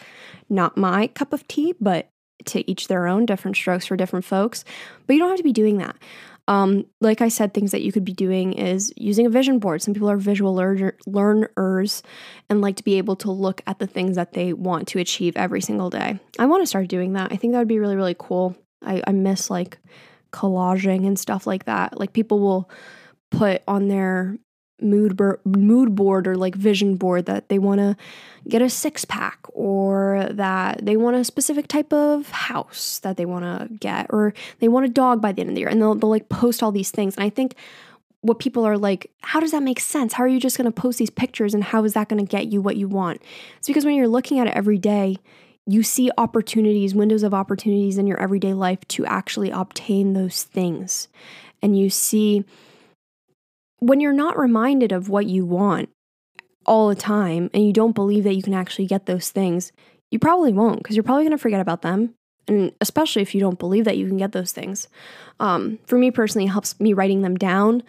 Speaker 1: Not my cup of tea, but to each their own, different strokes for different folks. But you don't have to be doing that. Um, like I said, things that you could be doing is using a vision board. Some people are visual learner, learners and like to be able to look at the things that they want to achieve every single day. I want to start doing that. I think that would be really, really cool. I, I miss like collaging and stuff like that. Like people will put on their mood bur- mood board or like vision board that they want to get a six pack or that they want a specific type of house that they want to get or they want a dog by the end of the year. And they'll, they'll like post all these things. And i think what people are like how does that make sense? How are you just going to post these pictures and how is that going to get you what you want? It's because when you're looking at it every day you see opportunities windows of opportunities in your everyday life to actually obtain those things. And you see when you're not reminded of what you want all the time and you don't believe that you can actually get those things, you probably won't because you're probably going to forget about them. And especially if you don't believe that you can get those things. Um, for me personally, it helps me writing them down.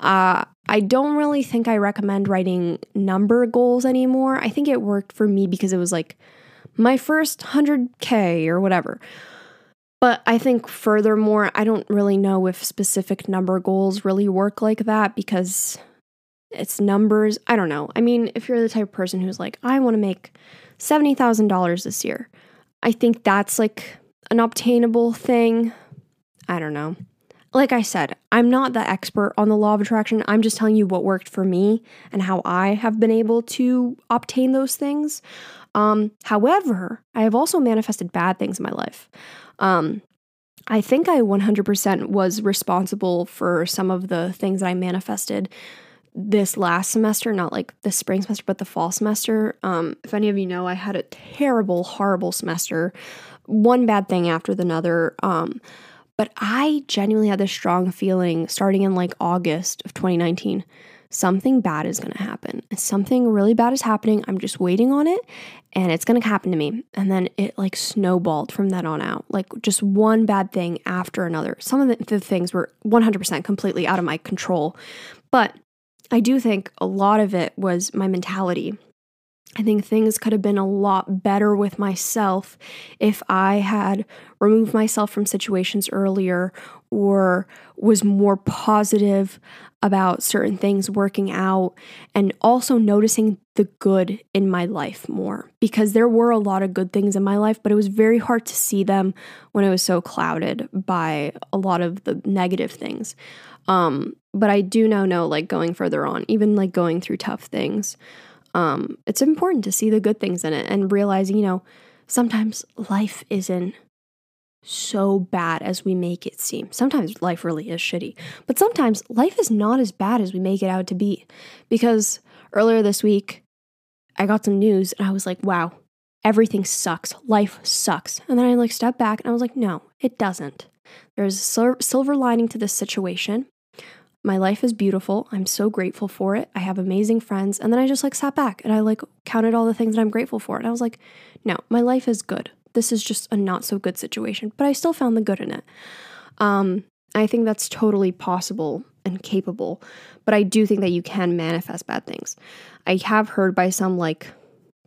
Speaker 1: Uh, I don't really think I recommend writing number goals anymore. I think it worked for me because it was like my first 100K or whatever. But I think furthermore, I don't really know if specific number goals really work like that because it's numbers. I don't know. I mean, if you're the type of person who's like, I want to make $70,000 this year, I think that's like an obtainable thing. I don't know. Like I said, I'm not the expert on the law of attraction. I'm just telling you what worked for me and how I have been able to obtain those things. Um, however, I have also manifested bad things in my life. Um, I think I 100% was responsible for some of the things that I manifested this last semester, not like the spring semester, but the fall semester. Um, if any of you know, I had a terrible, horrible semester, one bad thing after another. Um, but I genuinely had this strong feeling starting in like August of 2019 something bad is going to happen. Something really bad is happening. I'm just waiting on it and it's going to happen to me. And then it like snowballed from that on out. Like just one bad thing after another. Some of the, the things were 100% completely out of my control. But I do think a lot of it was my mentality. I think things could have been a lot better with myself if I had removed myself from situations earlier or was more positive about certain things working out and also noticing the good in my life more because there were a lot of good things in my life, but it was very hard to see them when it was so clouded by a lot of the negative things. Um, but I do now know, like going further on, even like going through tough things, um, it's important to see the good things in it and realizing, you know, sometimes life isn't so bad as we make it seem. Sometimes life really is shitty, but sometimes life is not as bad as we make it out to be. Because earlier this week, I got some news and I was like, wow, everything sucks. Life sucks. And then I like stepped back and I was like, no, it doesn't. There's a silver lining to this situation. My life is beautiful. I'm so grateful for it. I have amazing friends. And then I just like sat back and I like counted all the things that I'm grateful for. And I was like, no, my life is good. This is just a not so good situation, but I still found the good in it. Um, I think that's totally possible and capable, but I do think that you can manifest bad things. I have heard by some like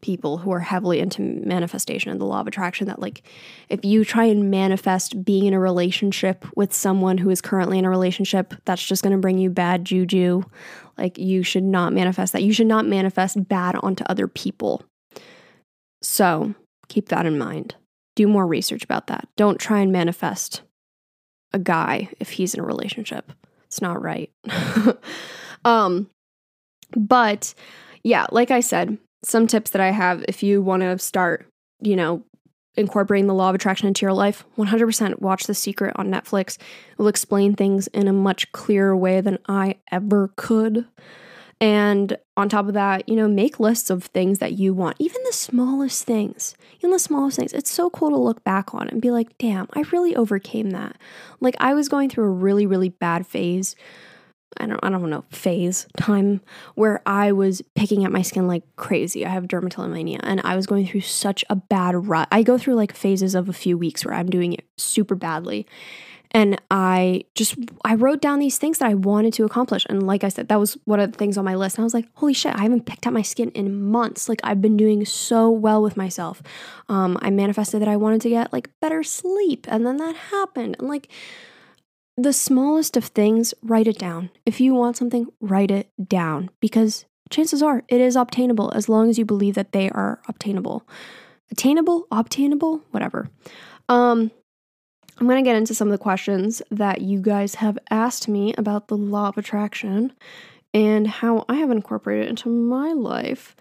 Speaker 1: people who are heavily into manifestation and the law of attraction that like if you try and manifest being in a relationship with someone who is currently in a relationship that's just going to bring you bad juju like you should not manifest that you should not manifest bad onto other people so keep that in mind do more research about that don't try and manifest a guy if he's in a relationship it's not right um but yeah like i said some tips that I have if you want to start, you know, incorporating the law of attraction into your life, 100% watch The Secret on Netflix. It will explain things in a much clearer way than I ever could. And on top of that, you know, make lists of things that you want, even the smallest things. Even the smallest things. It's so cool to look back on and be like, damn, I really overcame that. Like, I was going through a really, really bad phase I don't I don't know phase time where I was picking at my skin like crazy. I have dermatillomania and I was going through such a bad rut. I go through like phases of a few weeks where I'm doing it super badly. And I just I wrote down these things that I wanted to accomplish. And like I said, that was one of the things on my list. And I was like, holy shit, I haven't picked at my skin in months. Like I've been doing so well with myself. Um, I manifested that I wanted to get like better sleep. And then that happened. And like the smallest of things, write it down. If you want something, write it down because chances are it is obtainable as long as you believe that they are obtainable. Attainable, obtainable, whatever. Um, I'm going to get into some of the questions that you guys have asked me about the law of attraction and how I have incorporated it into my life.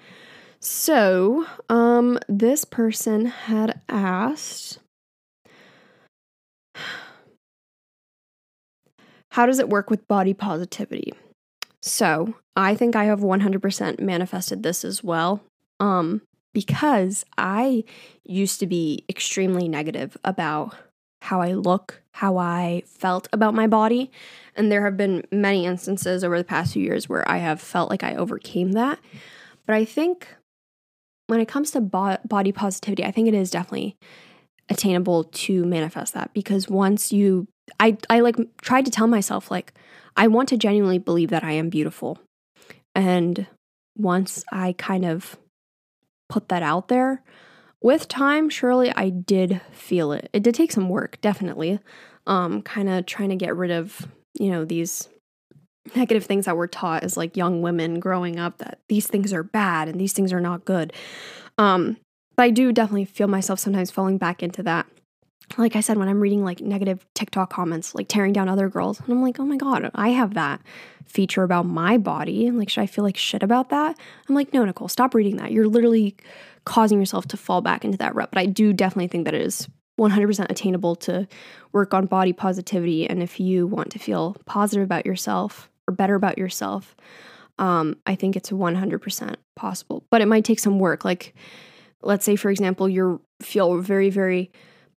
Speaker 1: So, um, this person had asked How does it work with body positivity? So, I think I have 100% manifested this as well. Um, because I used to be extremely negative about how I look, how I felt about my body. And there have been many instances over the past few years where I have felt like I overcame that. But I think when it comes to bo- body positivity, I think it is definitely attainable to manifest that because once you I I like tried to tell myself like I want to genuinely believe that I am beautiful. And once I kind of put that out there, with time, surely I did feel it. It did take some work, definitely. Um, kind of trying to get rid of, you know, these negative things that we're taught as like young women growing up that these things are bad and these things are not good. Um, but I do definitely feel myself sometimes falling back into that. Like I said, when I'm reading like negative TikTok comments, like tearing down other girls, and I'm like, oh my God, I have that feature about my body. And like, should I feel like shit about that? I'm like, no, Nicole, stop reading that. You're literally causing yourself to fall back into that rut. But I do definitely think that it is 100% attainable to work on body positivity. And if you want to feel positive about yourself or better about yourself, um, I think it's 100% possible. But it might take some work. Like, let's say, for example, you feel very, very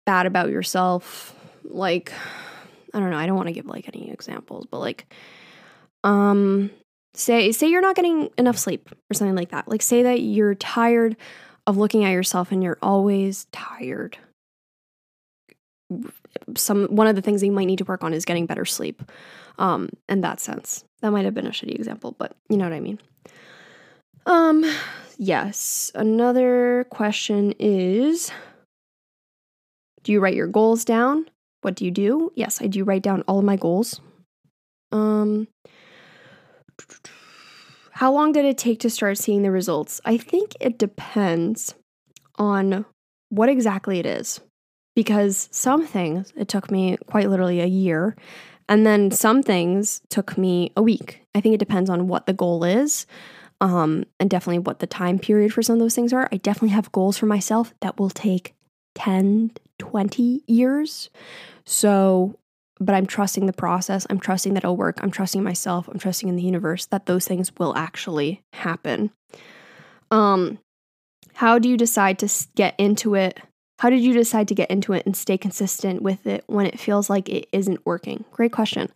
Speaker 1: bad about yourself. Like, I don't know, I don't want to give like any examples, but like, um, say say you're not getting enough sleep or something like that. Like, say that you're tired of looking at yourself and you're always tired some one of the things that you might need to work on is getting better sleep. Um, in that sense, that might have been a shitty example, but you know what I mean. Um, yes. Another question is Do you write your goals down? What do you do? Yes, I do write down all of my goals. Um, how long did it take to start seeing the results? I think it depends on what exactly it is because some things it took me quite literally a year and then some things took me a week. I think it depends on what the goal is um, and definitely what the time period for some of those things are. I definitely have goals for myself that will take 10 20 years. So but i'm trusting the process i'm trusting that it'll work i'm trusting myself i'm trusting in the universe that those things will actually happen um how do you decide to get into it how did you decide to get into it and stay consistent with it when it feels like it isn't working? Great question.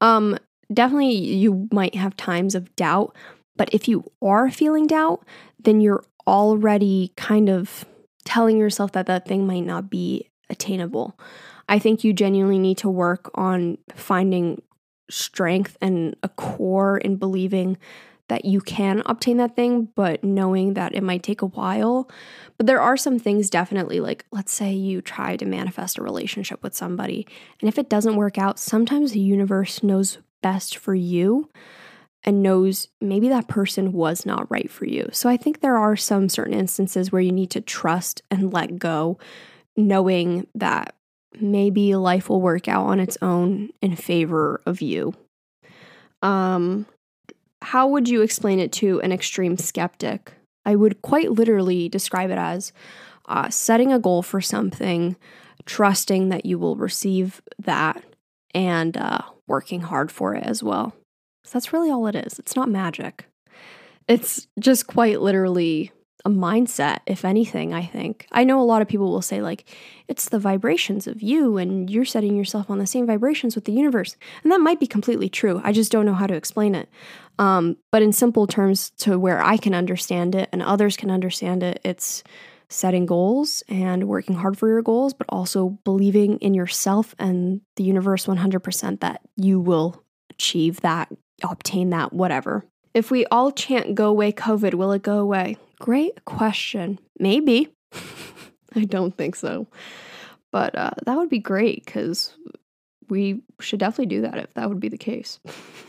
Speaker 1: Um, definitely, you might have times of doubt, but if you are feeling doubt, then you're already kind of telling yourself that that thing might not be attainable. I think you genuinely need to work on finding strength and a core in believing that you can obtain that thing, but knowing that it might take a while. But there are some things definitely like, let's say you try to manifest a relationship with somebody, and if it doesn't work out, sometimes the universe knows best for you and knows maybe that person was not right for you. So I think there are some certain instances where you need to trust and let go, knowing that maybe life will work out on its own in favor of you. Um, how would you explain it to an extreme skeptic? I would quite literally describe it as uh, setting a goal for something, trusting that you will receive that, and uh, working hard for it as well. So that's really all it is. It's not magic. It's just quite literally a mindset, if anything, I think. I know a lot of people will say, like, it's the vibrations of you and you're setting yourself on the same vibrations with the universe. And that might be completely true. I just don't know how to explain it. Um, but in simple terms, to where I can understand it and others can understand it, it's setting goals and working hard for your goals, but also believing in yourself and the universe 100% that you will achieve that, obtain that, whatever. If we all chant go away COVID, will it go away? Great question. Maybe. I don't think so. But uh, that would be great because we should definitely do that if that would be the case.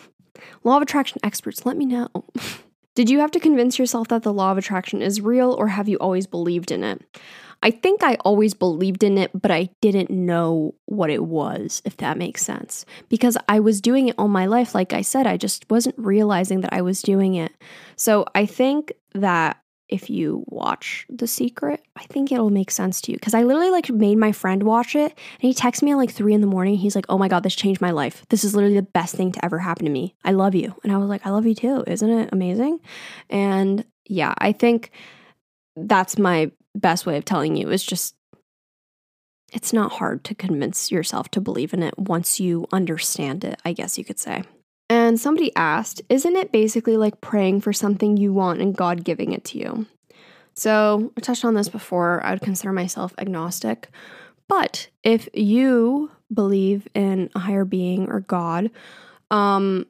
Speaker 1: law of attraction experts, let me know. Did you have to convince yourself that the law of attraction is real or have you always believed in it? I think I always believed in it, but I didn't know what it was, if that makes sense. Because I was doing it all my life. Like I said, I just wasn't realizing that I was doing it. So I think that if you watch The Secret, I think it'll make sense to you. Because I literally like made my friend watch it and he texted me at like three in the morning. He's like, oh my God, this changed my life. This is literally the best thing to ever happen to me. I love you. And I was like, I love you too. Isn't it amazing? And yeah, I think that's my best way of telling you is just it's not hard to convince yourself to believe in it once you understand it, I guess you could say. And somebody asked, Isn't it basically like praying for something you want and God giving it to you? So I touched on this before. I would consider myself agnostic. But if you believe in a higher being or God, um,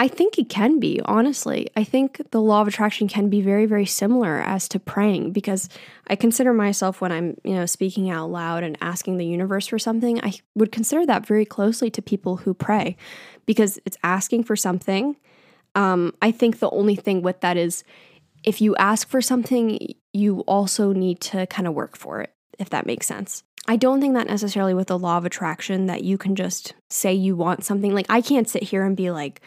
Speaker 1: I think it can be, honestly. I think the law of attraction can be very, very similar as to praying because I consider myself when I'm, you know, speaking out loud and asking the universe for something, I would consider that very closely to people who pray because it's asking for something. Um, I think the only thing with that is if you ask for something, you also need to kind of work for it, if that makes sense. I don't think that necessarily with the law of attraction that you can just say you want something. Like, I can't sit here and be like,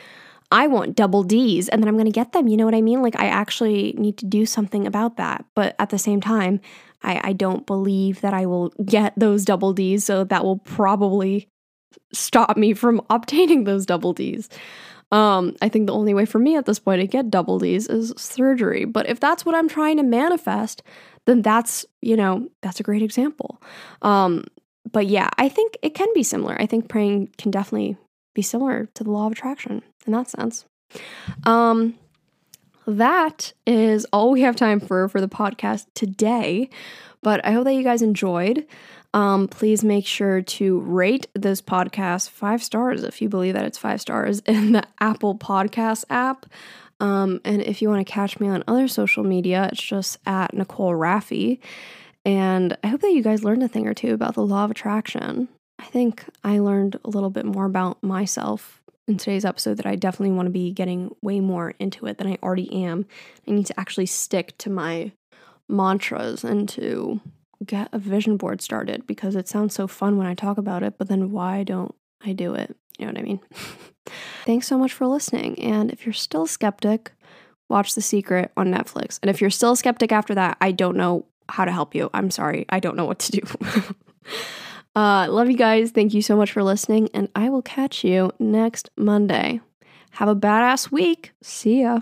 Speaker 1: I want double D's and then I'm going to get them. You know what I mean? Like, I actually need to do something about that. But at the same time, I, I don't believe that I will get those double D's. So that will probably stop me from obtaining those double D's. Um, I think the only way for me at this point to get double D's is surgery. But if that's what I'm trying to manifest, then that's, you know, that's a great example. Um, but yeah, I think it can be similar. I think praying can definitely be similar to the law of attraction in that sense. Um, that is all we have time for for the podcast today. But I hope that you guys enjoyed. Um, please make sure to rate this podcast five stars if you believe that it's five stars in the Apple Podcast app. Um, and if you want to catch me on other social media, it's just at Nicole Rafiee. And I hope that you guys learned a thing or two about the law of attraction. I think I learned a little bit more about myself in today's episode that I definitely want to be getting way more into it than I already am. I need to actually stick to my mantras and to get a vision board started because it sounds so fun when I talk about it, but then why don't I do it? You know what I mean? Thanks so much for listening. And if you're still skeptic, watch The Secret on Netflix. And if you're still skeptic after that, I don't know how to help you. I'm sorry. I don't know what to do. uh, love you guys. Thank you so much for listening. And I will catch you next Monday. Have a badass week. See ya.